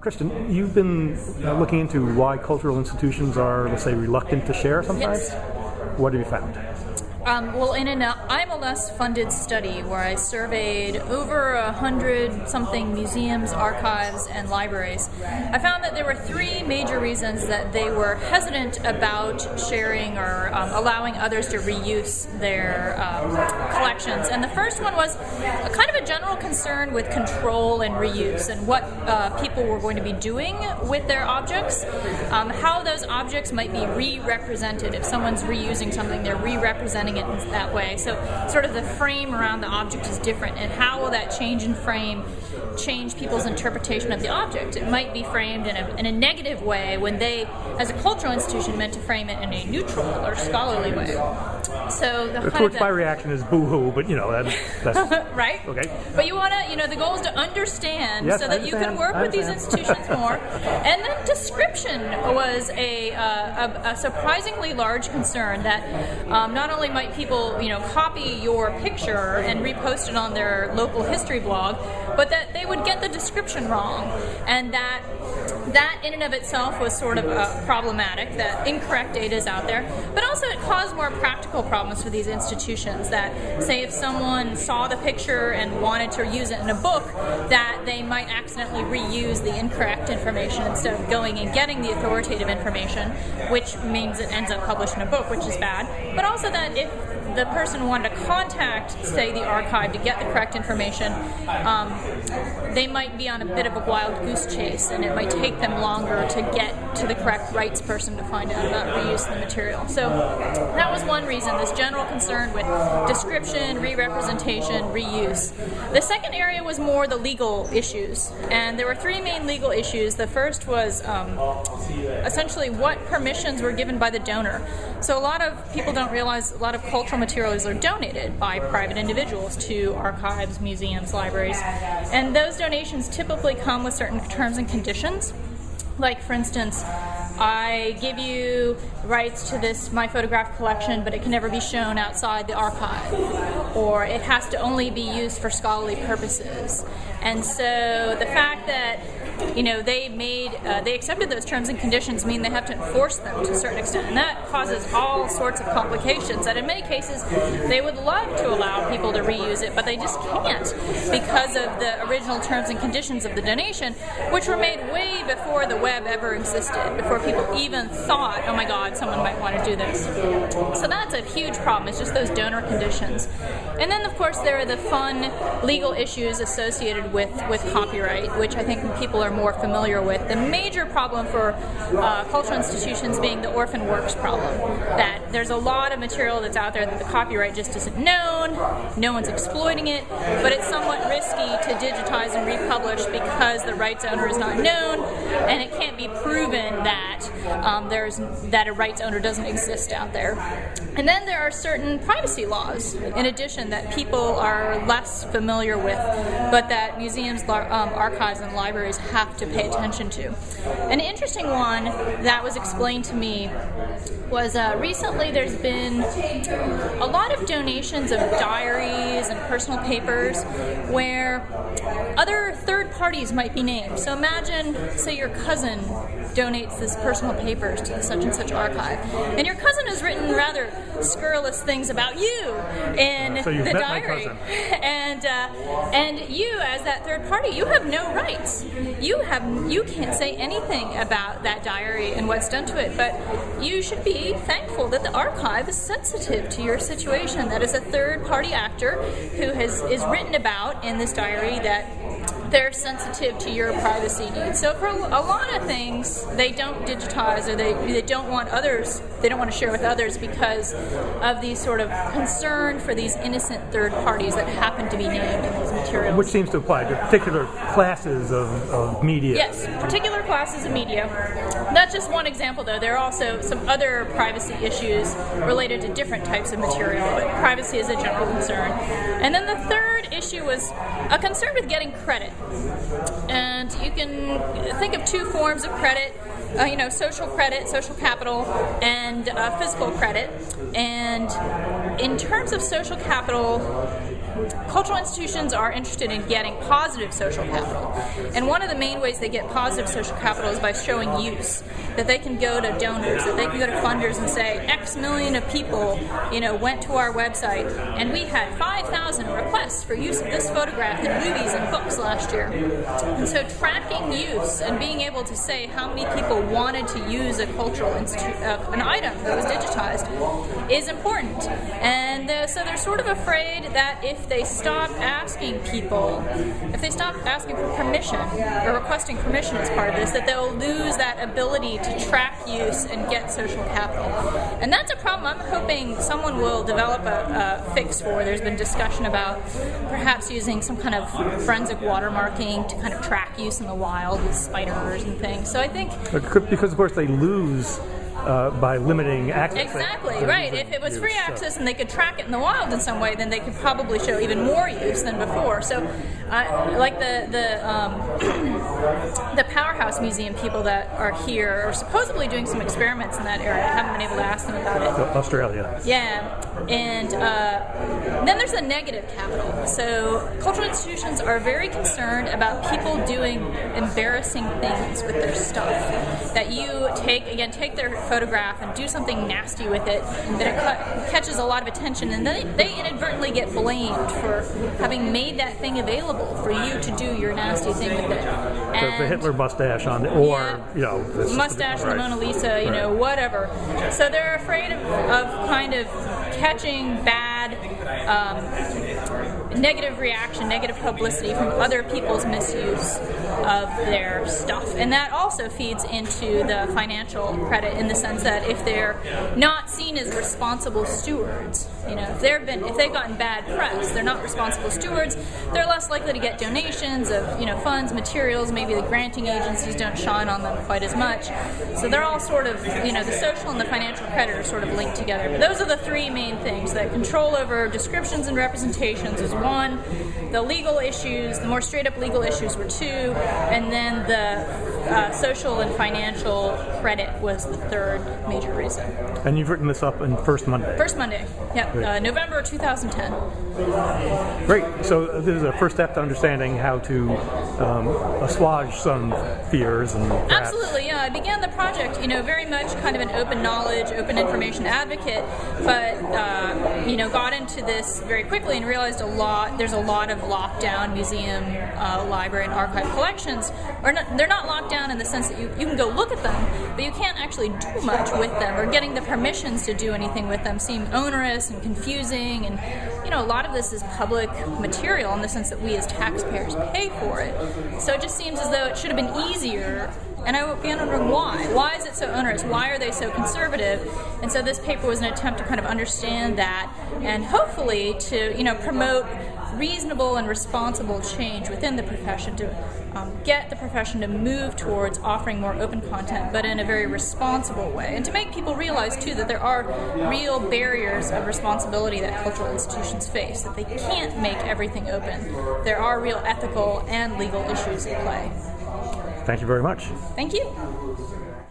Kristin, you've been uh, looking into why cultural institutions are, let's say, reluctant to share sometimes. Yes. What have you found? Um, well, in an IMLS funded study where I surveyed over a hundred something museums, archives, and libraries, I found that there were three major reasons that they were hesitant about sharing or um, allowing others to reuse their um, collections. And the first one was a kind of a general concern with control and reuse and what uh, people were going to be doing with their objects, um, how those objects might be re represented. If someone's reusing something, they're re representing it in that way. So, sort of the frame around the object is different, and how will that change in frame change people's interpretation of the object? It might be framed in a, in a negative way when they, as a cultural institution, meant to frame it in a neutral or scholarly way. So, the Of course, my reaction is boo-hoo, but you know that, that's right? Okay. But you want to, you know, the goal is to understand Yes, so that you can work with these institutions more. and then description was a, uh, a, a surprisingly large concern that um, not only people, you know, copy your picture and repost it on their local history blog, but that they would get the description wrong, and that that in and of itself was sort of uh, problematic. That incorrect data is out there, but also it caused more practical problems for these institutions. That say if someone saw the picture and wanted to use it in a book, that they might accidentally reuse the incorrect information instead of going and getting the authoritative information, which means it ends up published in a book, which is bad. But also that if the person wanted to contact, say, the archive to get the correct information, um, they might be on a bit of a wild goose chase, and it might take them longer to get to the correct rights person to find out about reuse of the material. So that was one reason, this general concern with description, re representation, reuse. The second area was more the legal issues, and there were three main legal issues. The first was um, essentially what permissions were given by the donor. So a lot of people don't realize a lot of cultural materials are donated by private individuals to archives, museums, libraries, and those donations typically come with certain terms and conditions. Like, for instance, I give you rights to this my photograph collection, but it can never be shown outside the archive, or it has to only be used for scholarly purposes. And so the fact that you know they made uh, they accepted those terms and conditions mean they have to enforce them to a certain extent, and that causes all sorts of complications. That in many cases they would love to allow people to reuse it, but they just can't because of the original terms and conditions of the donation, which were made way before the web ever existed, before people even thought, oh my God, someone might want to do this. So that's a huge problem. It's just those donor conditions, and then of course there are the fun legal issues associated with with copyright, which I think people are more familiar with. The major problem for uh, cultural institutions being the orphan works problem. That there's a lot of material that's out there that the copyright just isn't known, no one's exploiting it, but it's somewhat risky to digitize and republish because the rights owner is not known, and it can't be proven that um, there's that a rights owner doesn't exist out there. And then there are certain privacy laws, in addition, that people are less familiar with, but that museums, um, archives, and libraries have to pay attention to. An interesting one that was explained to me was uh, recently there's been a lot of donations of diaries and personal papers where other third parties might be named. So imagine, say, your cousin donates this personal papers to the such and such archive, and your cousin has written rather scurrilous things about you in So the diary, and uh, and you as that third party, you have no rights. You have you can't say anything about that diary and what's done to it, but you should be thankful that the archive is sensitive to your situation. That is a third party actor who has is written about in this diary that they're sensitive to your privacy needs. So for a lot of things, they don't digitize or they, they don't want others, they don't want to share with others because of these sort of concern for these innocent third parties that happen to be named in these materials. which seems to apply to particular classes of, of media. Yes, particular classes of media. That's just one example, though. There are also some other privacy issues related to different types of material, but privacy is a general concern. And then the third issue was a concern with getting credit. And you can think of two forms of credit. Uh, you know, social credit, social capital, and uh, physical credit. And in terms of social capital, cultural institutions are interested in getting positive social capital. And one of the main ways they get positive social capital is by showing use. That they can go to donors, that they can go to funders and say, X million of people, you know, went to our website and we had 5,000 requests for use of this photograph in movies and books last year. And so tracking use and being able to say how many people wanted to use a cultural institute, uh, an item that was digitized is important. And uh, so they're sort of afraid that if they stop asking people, if they stop asking for permission or requesting permission as part of this, that they'll lose that ability to track use and get social capital. And that's a problem I'm hoping someone will develop a, a fix for. There's been discussion about perhaps using some kind of forensic watermarking to kind of track use in the wild with spiders and things. So I think. Because, of course, they lose uh, by limiting access. Exactly, right. If it was free access and they could track it in the wild in some way, then they could probably show even more use than before. So, uh, like the the um, the Powerhouse Museum people that are here are supposedly doing some experiments in that area. I haven't been able to ask them about it. Australia. Yeah, and uh, then there's the negative capital. So, cultural institutions are very concerned about people doing embarrassing things with their stuff. That you take again, take their photograph and do something nasty with it, that it ca- catches a lot of attention, and then they inadvertently get blamed for having made that thing available for you to do your nasty thing with it. And the Hitler mustache on, it, or yeah, you know, this, mustache, right. the Mona Lisa, you Right. know, whatever. So they're afraid of, of kind of catching bad. Um, negative reaction, negative publicity from other people's misuse of their stuff. And that also feeds into the financial credit in the sense that if they're not seen as responsible stewards, you know, if they've been if they've gotten bad press, they're not responsible stewards, they're less likely to get donations of, you know, funds, materials, maybe the granting agencies don't shine on them quite as much. So they're all sort of, you know, the social and the financial credit are sort of linked together. But those are the three main things that control over descriptions and representations is one, the legal issues, the more straight up legal issues were two, and then the uh, social and financial credit was the third major reason. And you've written this up in First Monday. First Monday, yep, uh, November 2010. Great. So this is a first step to understanding how to um, assuage some fears and perhaps- Absolutely, yeah. I began the project, you know, very much kind of an open knowledge, open information advocate, but uh, you know, got into this very quickly and realized a lot. There's a lot of lockdown museum, uh, library, and archive collections. Or not, they're not locked down in the sense that you, you can go look at them, but you can't actually do much with them. Or getting the permissions to do anything with them seem onerous and confusing. And you know, a lot of this is public material in the sense that we as taxpayers pay for it. So it just seems as though it should have been easier and I began wondering why. Why is it so onerous? Why are they so conservative? And so this paper was an attempt to kind of understand that and hopefully to, you know, promote reasonable and responsible change within the profession to um, get the profession to move towards offering more open content, but in a very responsible way. And to make people realize, too, that there are real barriers of responsibility that cultural institutions face, that they can't make everything open. There are real ethical and legal issues at play. Thank you very much. Thank you.